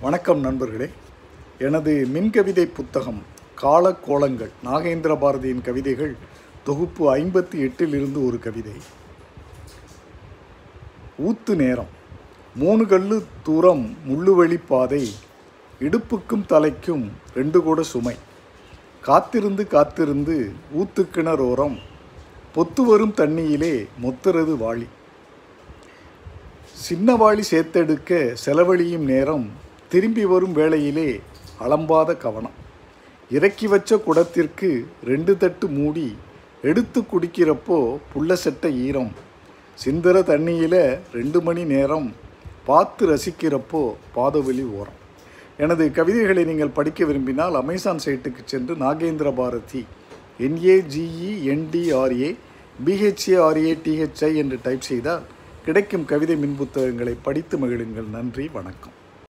வணக்கம் நண்பர்களே. எனது மின்கவிதை புத்தகம் காலக்கோலங்கள் நாகேந்திர பாரதியின் கவிதைகள் தொகுப்பு ஐம்பத்தி எட்டிலிருந்து ஒரு கவிதை. ஊத்து நேரம் மூணு கல்லு தூரம் முள்ளுவழி பாதை இடுப்புக்கும் தலைக்கும் ரெண்டு கூட சுமை. காத்திருந்து காத்திருந்து ஊத்துக்கிணறோரம் பொத்து வரும் தண்ணியிலே மொத்துறது வாளி. சின்ன வாளி சேர்த்தெடுக்க செலவழியும் நேரம் திரும்பி வரும் வேளையிலே அலம்பாத கவனம். இறக்கி வச்ச குடத்திற்கு ரெண்டு தட்டு மூடி எடுத்து குடிக்கிறப்போ புள்ள செட்ட ஈரம். சிந்தர தண்ணியில் ரெண்டு மணி நேரம் பார்த்து ரசிக்கிறப்போ பாதவெளி ஓரம். எனது கவிதைகளை நீங்கள் படிக்க விரும்பினால் அமேசான் சைட்டுக்கு சென்று Nagendra Bharathi N A G E N D R A B H A R A D H I என்று டைப் செய்தால் கிடைக்கும் கவிதை மின் புத்தகங்களை படித்து மகிழுங்கள். நன்றி வணக்கம்.